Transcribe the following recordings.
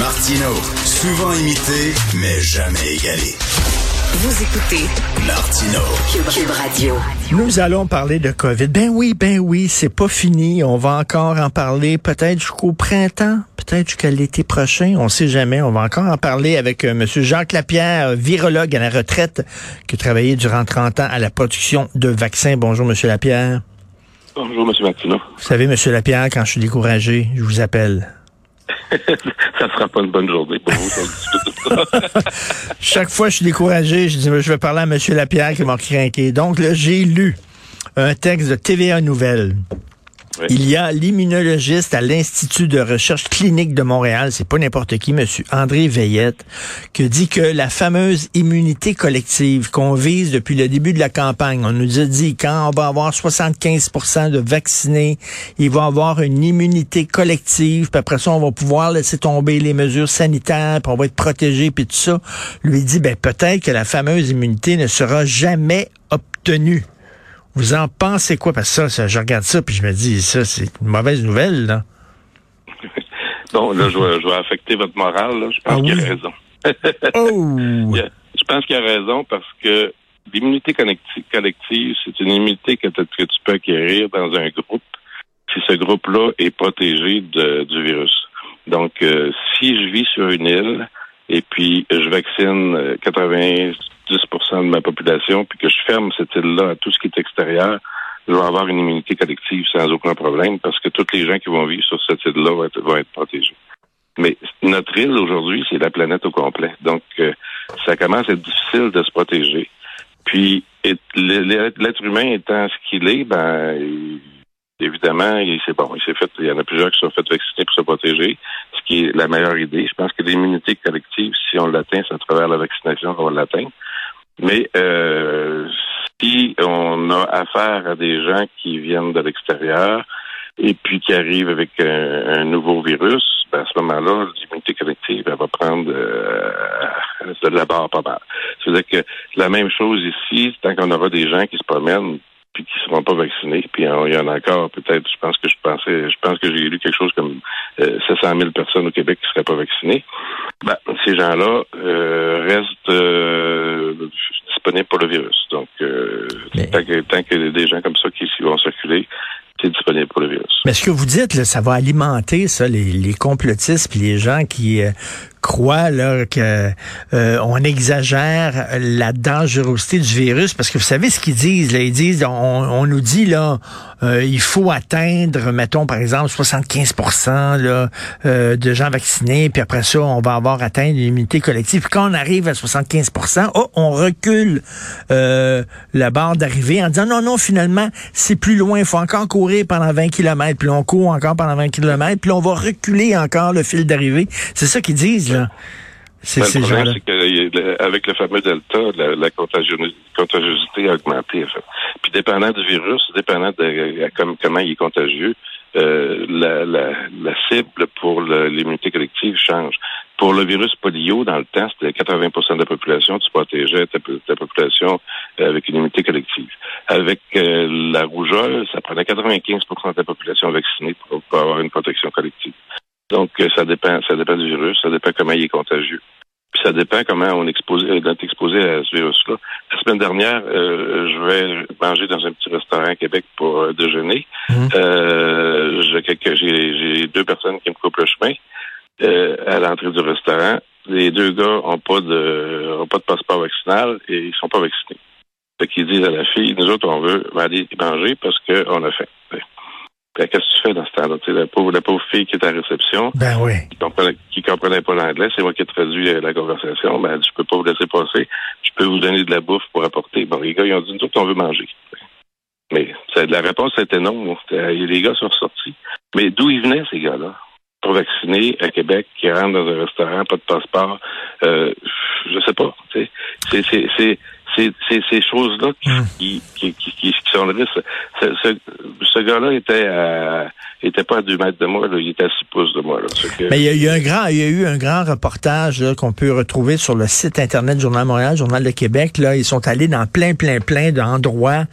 Martino, souvent imité, mais jamais égalé. Vous écoutez Martino. Cube Radio. Nous allons parler de COVID. Ben oui, ben oui, c'est pas fini. On va encore en parler peut-être jusqu'au printemps, peut-être jusqu'à l'été prochain. On sait jamais. On va encore en parler avec euh, M. Jacques Lapierre, virologue à la retraite, qui a travaillé durant 30 ans à la production de vaccins. Bonjour, M. Lapierre. Bonjour, M. Martineau. Vous savez, M. Lapierre, quand je suis découragé, je vous appelle. ça sera pas une bonne journée pour vous. Chaque fois je suis découragé, je dis, je vais parler à M. Lapierre qui m'a craqué. Donc là, j'ai lu un texte de TVA Nouvelles. Il y a l'immunologiste à l'Institut de recherche clinique de Montréal, c'est pas n'importe qui, monsieur André Veillette, qui dit que la fameuse immunité collective qu'on vise depuis le début de la campagne, on nous a dit quand on va avoir 75% de vaccinés, il va avoir une immunité collective, puis après ça, on va pouvoir laisser tomber les mesures sanitaires, puis on va être protégé, puis tout ça. Lui dit, ben peut-être que la fameuse immunité ne sera jamais obtenue. Vous en pensez quoi? Parce que ça, ça je regarde ça, puis je me dis, ça, c'est une mauvaise nouvelle, là. bon, là, je vais, je vais, affecter votre morale, là. Je pense ah qu'il oui? Oh! a raison. oh. Je pense qu'il a raison parce que l'immunité collective, c'est une immunité que, que, tu peux acquérir dans un groupe si ce groupe-là est protégé de, du virus. Donc, euh, si je vis sur une île et puis je vaccine 90 10 de ma population, puis que je ferme cette île-là à tout ce qui est extérieur, je vais avoir une immunité collective sans aucun problème, parce que tous les gens qui vont vivre sur cette île-là vont être, protégés. Mais notre île aujourd'hui, c'est la planète au complet. Donc, euh, ça commence à être difficile de se protéger. Puis, l'être humain étant ce qu'il est, ben, évidemment, il s'est bon, il s'est fait, il y en a plusieurs qui sont fait vacciner pour se protéger, ce qui est la meilleure idée. Je pense que l'immunité collective, si on l'atteint, c'est à travers la vaccination qu'on va l'atteindre. Mais euh, si on a affaire à des gens qui viennent de l'extérieur et puis qui arrivent avec un, nouveau virus, ben à ce moment-là, l'immunité collective, elle va prendre euh, de la barre pas mal. C'est-à-dire que la même chose ici, tant qu'on aura des gens qui se promènent puis qui ne seront pas vaccinés, puis il y en a encore peut-être, je pense que je pensais, je pense que j'ai lu quelque chose comme euh, 700 000 personnes au Québec qui ne seraient pas vaccinées. Ben, ces gens-là euh, restent euh, disponibles pour le virus. Donc, euh, Mais- tant, que, tant que des gens comme ça qui qui vont circuler, disponible pour le virus. Mais ce que vous dites, là, ça va alimenter ça, les, les complotistes les gens qui euh, croient là, que euh, on exagère la dangerosité du virus parce que vous savez ce qu'ils disent là, ils disent on, on nous dit là euh, il faut atteindre mettons par exemple 75 là euh, de gens vaccinés puis après ça on va avoir atteint une immunité collective quand on arrive à 75% oh, on recule euh, la barre d'arrivée en disant non non finalement c'est plus loin il faut encore courir pendant 20 km puis on court encore pendant 20 km puis on va reculer encore le fil d'arrivée c'est ça qu'ils disent là c'est Ben, le c'est qu'avec le fameux Delta, la, la contagiosité a augmenté. En fait. Puis dépendant du virus, dépendant de euh, comme, comment il est contagieux, euh, la, la, la cible pour l'immunité collective change. Pour le virus polio, dans le temps, c'était 80% de la population, tu protégeais ta, ta population euh, avec une immunité collective. Avec euh, la rougeole, ça prenait 95% de la population vaccinée pour, pour avoir une protection collective. Donc, euh, ça dépend, ça dépend du virus, ça dépend comment il est contagieux. Puis ça dépend comment on est exposé, euh, est exposé à ce virus-là. La semaine dernière, euh, je vais manger dans un petit restaurant à Québec pour euh, déjeuner. Mhm. Euh, j'ai deux personnes qui me coupent le chemin euh, à l'entrée du restaurant. Les deux gars ont pas de ont pas de passeport vaccinal et ils sont pas vaccinés. Fait qu'ils disent à la fille, nous autres, on veut aller manger parce qu'on a faim. Fait que Qu'est-ce que tu fais dans ce temps-là? La pauvre, la pauvre fille qui est à la réception, ben oui qui comprenait, qui comprenait pas l'anglais, c'est moi qui ai traduit euh, la conversation. Ben, elle dit, je peux pas vous laisser passer. Je peux vous donner de la bouffe pour apporter. Bon, les gars, ils ont dit, nous autres, on veut manger. Mais la réponse était non. C'était- Les gars sont sortis. Mais d'où ils venaient, ces gars-là? Pour vacciner à Québec, qui rentrent dans un restaurant, pas de passeport, euh, je sais pas. C'est, c'est, ces choses-là qui, Hum. qui, qui, qui, qui sont le risque. Ce, ce, ce gars-là était à, était pas à deux mètres de moi, là, il était à six pouces de moi. Là, Ce que- Mais il y, a, il y a un grand, il y a eu un grand reportage qu'on peut retrouver sur le site internet du Journal de Montréal, Journal de Québec. Là, ils sont allés dans plein, plein, plein d'endroits,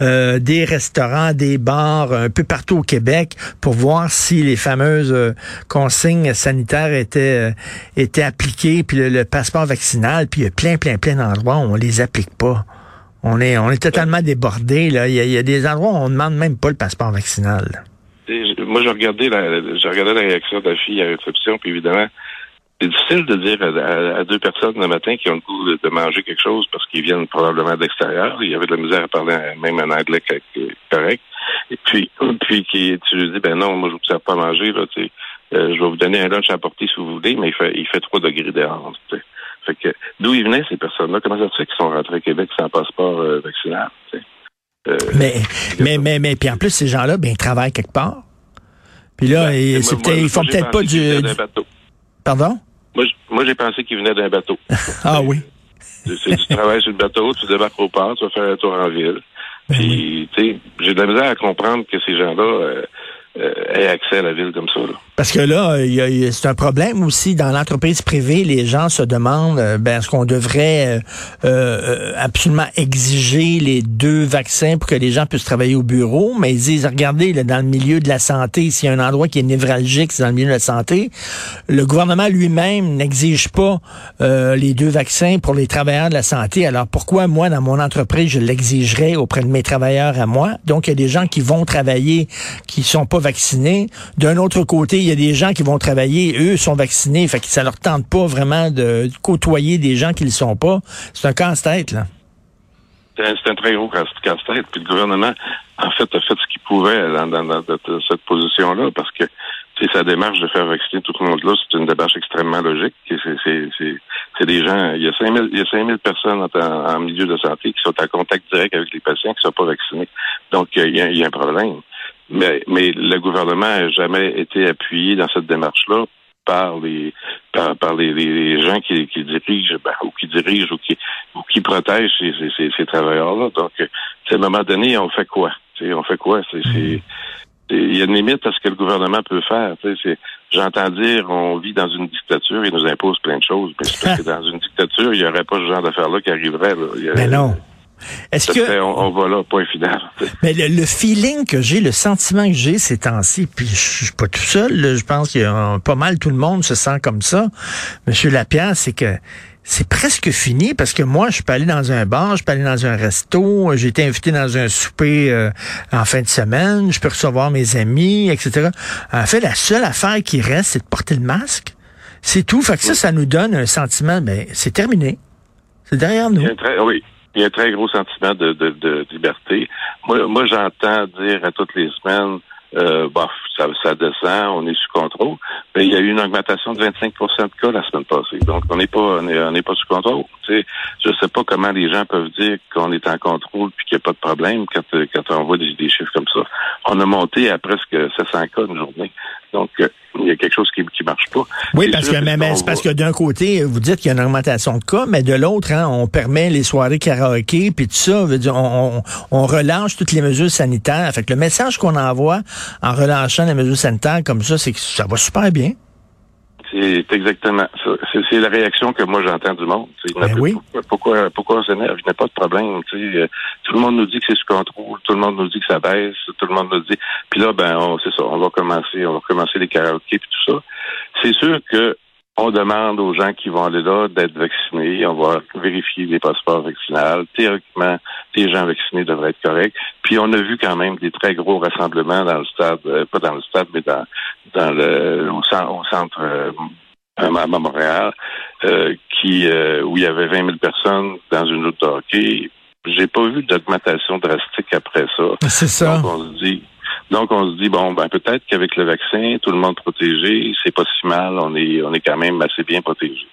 euh, des restaurants, des bars, un peu partout au Québec, pour voir si les fameuses euh, consignes sanitaires étaient euh, étaient appliquées, puis le, le passeport vaccinal, puis il y a plein, plein, plein d'endroits où on les applique pas. On est, totalement débordé. Là, il y, a, des endroits où on demande même pas le passeport vaccinal. Moi, j'ai regardé la, réaction de la fille à réception, puis évidemment, c'est difficile de dire à, deux personnes le matin qui ont le goût de, manger quelque chose parce qu'ils viennent probablement de l'extérieur. Il y avait de la misère à parler même un anglais co- co- correct. Et puis, tu lui dis, ben non, moi, je vous sers pas à manger. Euh, je vais vous donner un lunch à porter si vous voulez, mais il fait, il fait 3 degrés dehors. Fait que, d'où ils venaient, ces personnes-là? Comment ça se fait qu'ils sont rentrés au Québec sans passeport euh, vaccinal? tu? Euh, Mais, mais, mais, mais, puis en plus, ces gens-là, ben, ils travaillent quelque part. Puis là, ben, ils, moi- moi- ils font peut-être pas du, du- d'un bateau. Pardon? Moi, j'ai pensé qu'ils venaient d'un bateau. Ah oui. C'est c'est du travail sur le bateau, tu débarques au port, tu vas faire un tour en ville. Ben Puis, tu sais, j'ai de la misère à comprendre que ces gens-là euh, aient accès à la ville comme ça. Là. Parce que là, c'est un problème aussi dans l'entreprise privée. Les gens se demandent, euh, ben, est-ce qu'on devrait euh, euh, absolument exiger les deux vaccins pour que les gens puissent travailler au bureau? Mais ils disent, regardez, là, dans le milieu de la santé, s'il y a un endroit qui est névralgique, c'est dans le milieu de la santé. Le gouvernement lui-même n'exige pas euh, les deux vaccins pour les travailleurs de la santé. Alors pourquoi moi, dans mon entreprise, je l'exigerais auprès de mes travailleurs à moi? Donc, il y a des gens qui vont travailler qui sont pas vaccinés. D'un autre côté, y a des gens qui vont travailler, eux sont vaccinés, fait que ça leur tente pas vraiment de côtoyer des gens qui le sont pas. C'est un casse-tête, là. C'est un, très gros casse- casse-tête. Puis le gouvernement, en fait, a fait ce qu'il pouvait dans, cette- position-là parce que sa démarche de faire vacciner tout le monde là, c'est une démarche extrêmement logique. C'est, des gens, il y a 5000, il y a 5000 personnes en, milieu de santé qui sont en contact direct avec les patients qui ne sont pas vaccinés. Donc, il il y a un problème. Mais, mais le gouvernement n'a jamais été appuyé dans cette démarche-là par les par, par les, les- gens qui, qui dirigent ben, ou qui dirigent ou qui ou qui protègent ces, ces, ces, travailleurs-là. Donc, euh, à un moment donné, on fait quoi? Tu sais, on fait quoi? C'est, c'est- il y a une limite à ce que le gouvernement peut faire. Tu sais, c'est- J'entends dire on vit dans une dictature et nous impose plein de choses. Mais c'est parce que dans une dictature, il n'y aurait pas ce genre d'affaires-là qui arriverait. Là. Il y a- Mais non. Est-ce que on, on va là, point final. Mais le, le feeling que j'ai, le sentiment que j'ai ces temps-ci, puis je suis pas tout seul, là, je pense qu'il y a pas mal tout le monde se sent comme ça. Monsieur Lapierre, c'est que c'est presque fini parce que moi, je peux aller dans un bar, je peux aller dans un resto, j'ai été invité dans un souper euh, en fin de semaine, je peux recevoir mes amis, etc. En fait, la seule affaire qui reste, c'est de porter le masque. C'est tout. Fait que ça, ça nous donne un sentiment, ben, c'est terminé. C'est derrière nous. Très, oui, il y a un très gros sentiment de, de, de liberté. Moi, moi j'entends dire à toutes les semaines, euh, bof, ça, ça descend, on est sous contrôle. Mais il y a eu une augmentation de 25% de cas la semaine passée. Donc, on n'est pas, on est, pas sous contrôle. Tu sais, je sais pas comment les gens peuvent dire qu'on est en contrôle puis qu'il n'y a pas de problème quand, euh, quand on voit des, des chiffres comme ça. On a monté à presque 700 cas une journée. Donc, euh, il y a quelque chose qui qui marche pas. Oui, parce sûr que, mais, c'est parce que d'un côté, vous dites qu'il y a une augmentation de cas, mais de l'autre, hein, on permet les soirées karaoké, puis tout ça, veut dire, on, on, on relâche toutes les mesures sanitaires. Fait que le message qu'on envoie en relâchant les mesures sanitaires comme ça, c'est que ça va super bien. C'est exactement ça. C'est, la réaction que moi j'entends du monde. Ben oui. Pourquoi, pourquoi, pourquoi on s'énerve? Il n'y a pas de problème. Euh, tout le monde nous dit que c'est sous contrôle, tout le monde nous dit que ça baisse, tout le monde nous dit. Puis là, ben, c'est ça, on va commencer, on va commencer les karaokés puis tout ça. C'est sûr que on demande aux gens qui vont aller là d'être vaccinés. On va vérifier les passeports vaccinaux. Théoriquement, les gens vaccinés devraient être corrects. Puis on a vu quand même des très gros rassemblements dans le stade, euh, pas dans le stade, mais dans dans le au, au centre euh, à Montréal, euh, qui où il y avait 20 000 personnes dans une de hockey. J'ai pas vu d'augmentation drastique après ça. C'est ça. Donc on se dit, donc on se dit bon ben peut-être qu'avec le vaccin, tout le monde protégé, c'est pas si mal. On est on est quand même assez bien protégé.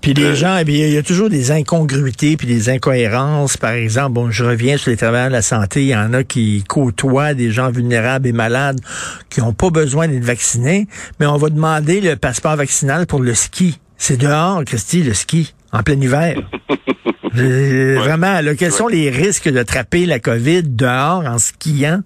Puis les Euh, gens, eh bien, il y a toujours des incongruités puis des incohérences. Par exemple, bon, je reviens sur les travailleurs de la santé. Il y en a qui côtoient des gens vulnérables et malades qui n'ont pas besoin d'être vaccinés, mais on va demander le passeport vaccinal pour le ski. C'est dehors, Christy, le ski, en plein hiver. Euh, Vraiment, là, quels sont les risques d'attraper la COVID dehors en skiant?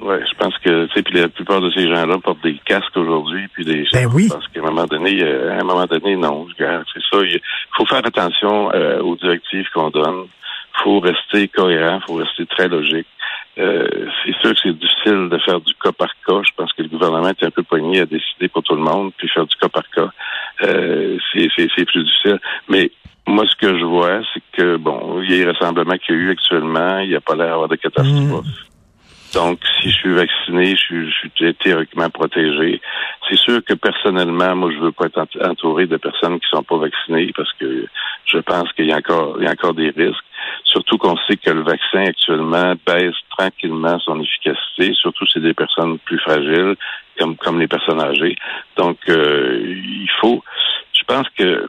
Oui, je pense que, tu sais, puis la plupart de ces gens-là portent des casques aujourd'hui, puis des Ben oui. Parce qu'à un moment donné, euh, à un moment donné, non, c'est ça. Il faut faire attention euh, aux directives qu'on donne. faut rester cohérent, faut rester très logique. Euh, c'est sûr que c'est difficile de faire du cas par cas. Je pense que le gouvernement est un peu poigné à décider pour tout le monde, puis faire du cas par cas. Euh, c'est, plus difficile. Mais moi, ce que je vois, c'est que, bon, il y a les rassemblements qu'il y a eu actuellement, il n'y a pas l'air d'avoir de catastrophe. Donc, si je suis vacciné, je suis, je suis théoriquement protégé. C'est sûr que personnellement, moi, je veux pas être entouré de personnes qui sont pas vaccinées parce que je pense qu'il y a encore, il y a encore des risques. Surtout qu'on sait que le vaccin actuellement baisse tranquillement son efficacité. Surtout c'est des personnes plus fragiles, comme comme les personnes âgées. Donc, euh, il faut. Je pense que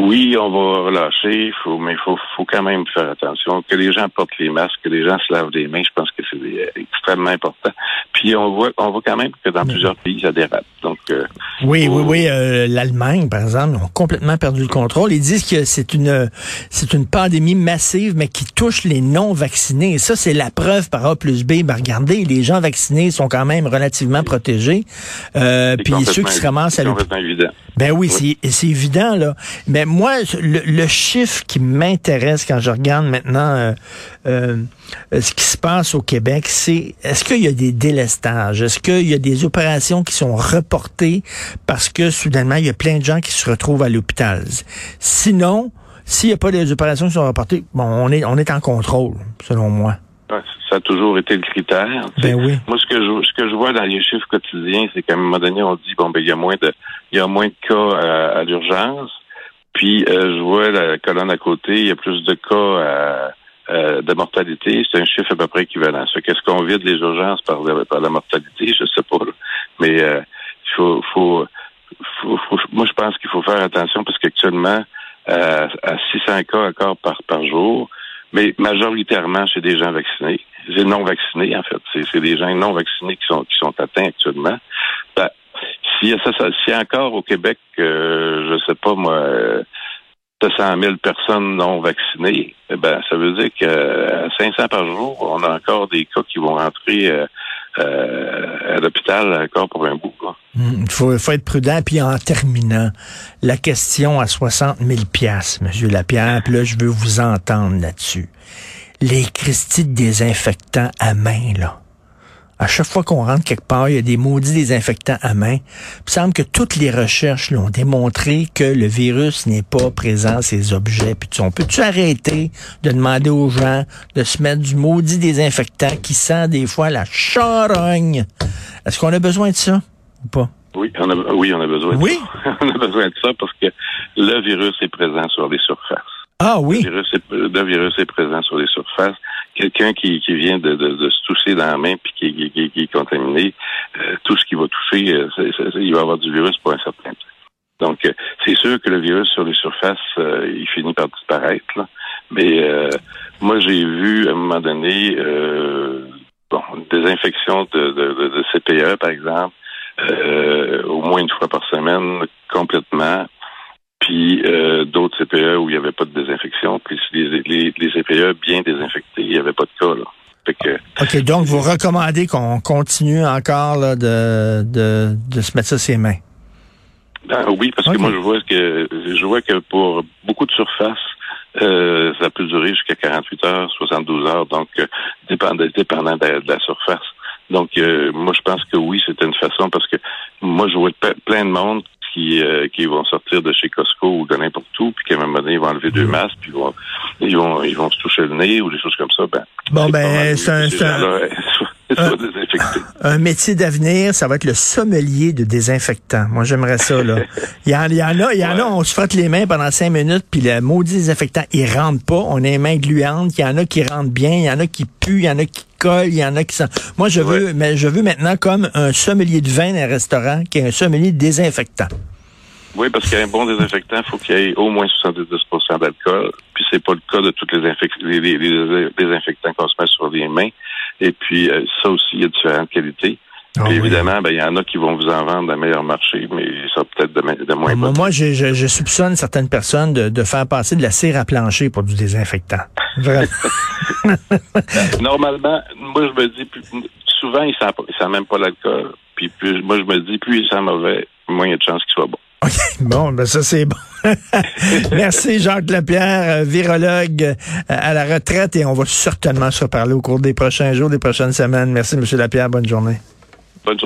oui, on va relâcher, faut, mais il faut, faut quand même faire attention. Que les gens portent les masques, que les gens se lavent les mains, je pense que c'est extrêmement important. Puis on voit, on voit quand même que dans plusieurs pays, ça dérape. Donc euh, Oui, oui, oui. euh, L'Allemagne, par exemple, ont complètement perdu le contrôle. Ils disent que c'est une c'est une pandémie massive, mais qui touche les non vaccinés. Et ça, c'est la preuve par A plus B. Ben, regardez, les gens vaccinés sont quand même relativement protégés. Euh, puis ceux qui se ramassent à l'hôpital. Ben oui, c'est c'est évident là. Mais moi, le, le chiffre qui m'intéresse quand je regarde maintenant euh, euh, ce qui se passe au Québec, c'est est-ce qu'il y a des délestages, est-ce qu'il y a des opérations qui sont reportées parce que soudainement il y a plein de gens qui se retrouvent à l'hôpital? Sinon, s'il n'y a pas des opérations qui sont reportées, bon, on est on est en contrôle, selon moi. Ça a toujours été le critère. Ben oui. Moi, ce que je ce que je vois dans les chiffres quotidiens, c'est qu'à un moment donné, on dit bon ben il y a moins de il y a moins de cas à, à l'urgence. Puis euh, je vois la colonne à côté, il y a plus de cas à- à- de mortalité. C'est un chiffre à peu près équivalent. Ça, qu'est-ce qu'on vide les urgences par, la- par la mortalité, je sais pas. Mais euh, faut, faut, faut, faut- moi je pense qu'il faut faire attention parce qu'actuellement, euh, à 600 cas encore par, par jour, mais majoritairement chez des gens vaccinés. C'est non vaccinés, en fait. C'est, des gens non vaccinés qui sont, qui sont atteints actuellement. Ben, a ça, ça- a encore au Québec, euh, je sais pas moi, euh, 700 000 personnes non vaccinées, eh ben, ça veut dire qu'à 500 par jour, on a encore des cas qui vont rentrer euh, euh, à l'hôpital encore pour un bout. quoi. Hmm, Il faut, faut être prudent. Puis en terminant, la question à 60 000 piastres, Monsieur Lapierre, puis là, je veux vous entendre là-dessus. Les Christie de désinfectants à main, là. À chaque fois qu'on rentre quelque part, il y a des maudits désinfectants à main. Il semble que toutes les recherches là, ont démontré que le virus n'est pas présent à ces objets. Puis tu- on peut-tu arrêter de demander aux gens de se mettre du maudit désinfectant qui sent des fois la charogne? Est-ce qu'on a besoin de ça ou pas? Oui, on a, oui, on a besoin de Oui? ça. on a besoin de ça parce que le virus est présent sur les surfaces. Ah oui. Le virus est, présent sur les surfaces. Quelqu'un qui, vient de, se toucher dans la main puis qui, est contaminé, euh, tout ce qui va toucher, euh, il va avoir du virus pour un certain temps. Donc, euh, c'est sûr que le virus sur les surfaces, il finit par disparaître. là. Mais moi, j'ai vu à un moment donné bon, une désinfection de, de, de, CPE, par exemple, au moins une fois par semaine, complètement puis euh, d'autres CPE où il n'y avait pas de désinfection, puis les, les, les CPE bien désinfectés, il n'y avait pas de cas. Là. Fait que, OK, donc vous recommandez qu'on continue encore là, de, de, de se mettre ça ses mains? ben, oui, parce que moi je vois que je vois que pour beaucoup de surfaces, euh, ça peut durer jusqu'à 48 heures, 72 heures, donc euh, dépendant, dépendant de, la- de la surface. Donc euh, moi je pense que oui, c'était une façon parce que moi je vois plein de monde qui, euh, qui vont sortir de chez Costco ou de n'importe où, puis qu'à un moment donné, ils vont enlever deux masques, puis ils vont, ils vont, ils vont se toucher le nez ou des choses comme ça. Ben, Bon, ben, c'est un- un-. Un métier d'avenir, ça va être le sommelier de désinfectant. Moi, j'aimerais ça, là. Il y en, il y en a, il y en a, on se frotte les mains pendant cinq minutes, puis le maudit désinfectant, il rentre pas. On a les mains gluantes. Il y en a qui rentrent bien, il y en a qui puent, il y en a qui collent, il y en a qui sont... Moi, je veux, mais je veux maintenant comme un sommelier de vin dans un restaurant qui est un sommelier de désinfectant. Oui, parce qu'un bon désinfectant, il faut qu'il y ait au moins 70% d'alcool. Puis c'est pas le cas de tous les, les, les- les désinfectants qu'on se met sur les mains. Et puis euh, ça aussi, il y a différentes qualités. Ah Puis oui. évidemment, ben, il y en a qui vont vous en vendre à meilleur marché, mais ça peut-être de, de moins Moi, bon. moi, je, je- je soupçonne certaines personnes de, de faire passer de la cire à plancher pour du désinfectant. Vraiment. Normalement, moi, je me dis, plus- souvent, ils ne sentent même pas l'alcool. Puis plus, moi, je me dis, plus ils sentent mauvais, moins il y a de chances qu'ils soient bons. OK, bon, ben ça c'est bon. Merci Jacques Lapierre, euh, virologue euh, à la retraite et on va certainement se reparler au cours des prochains jours, des prochaines semaines. Merci Monsieur Lapierre, bonne journée.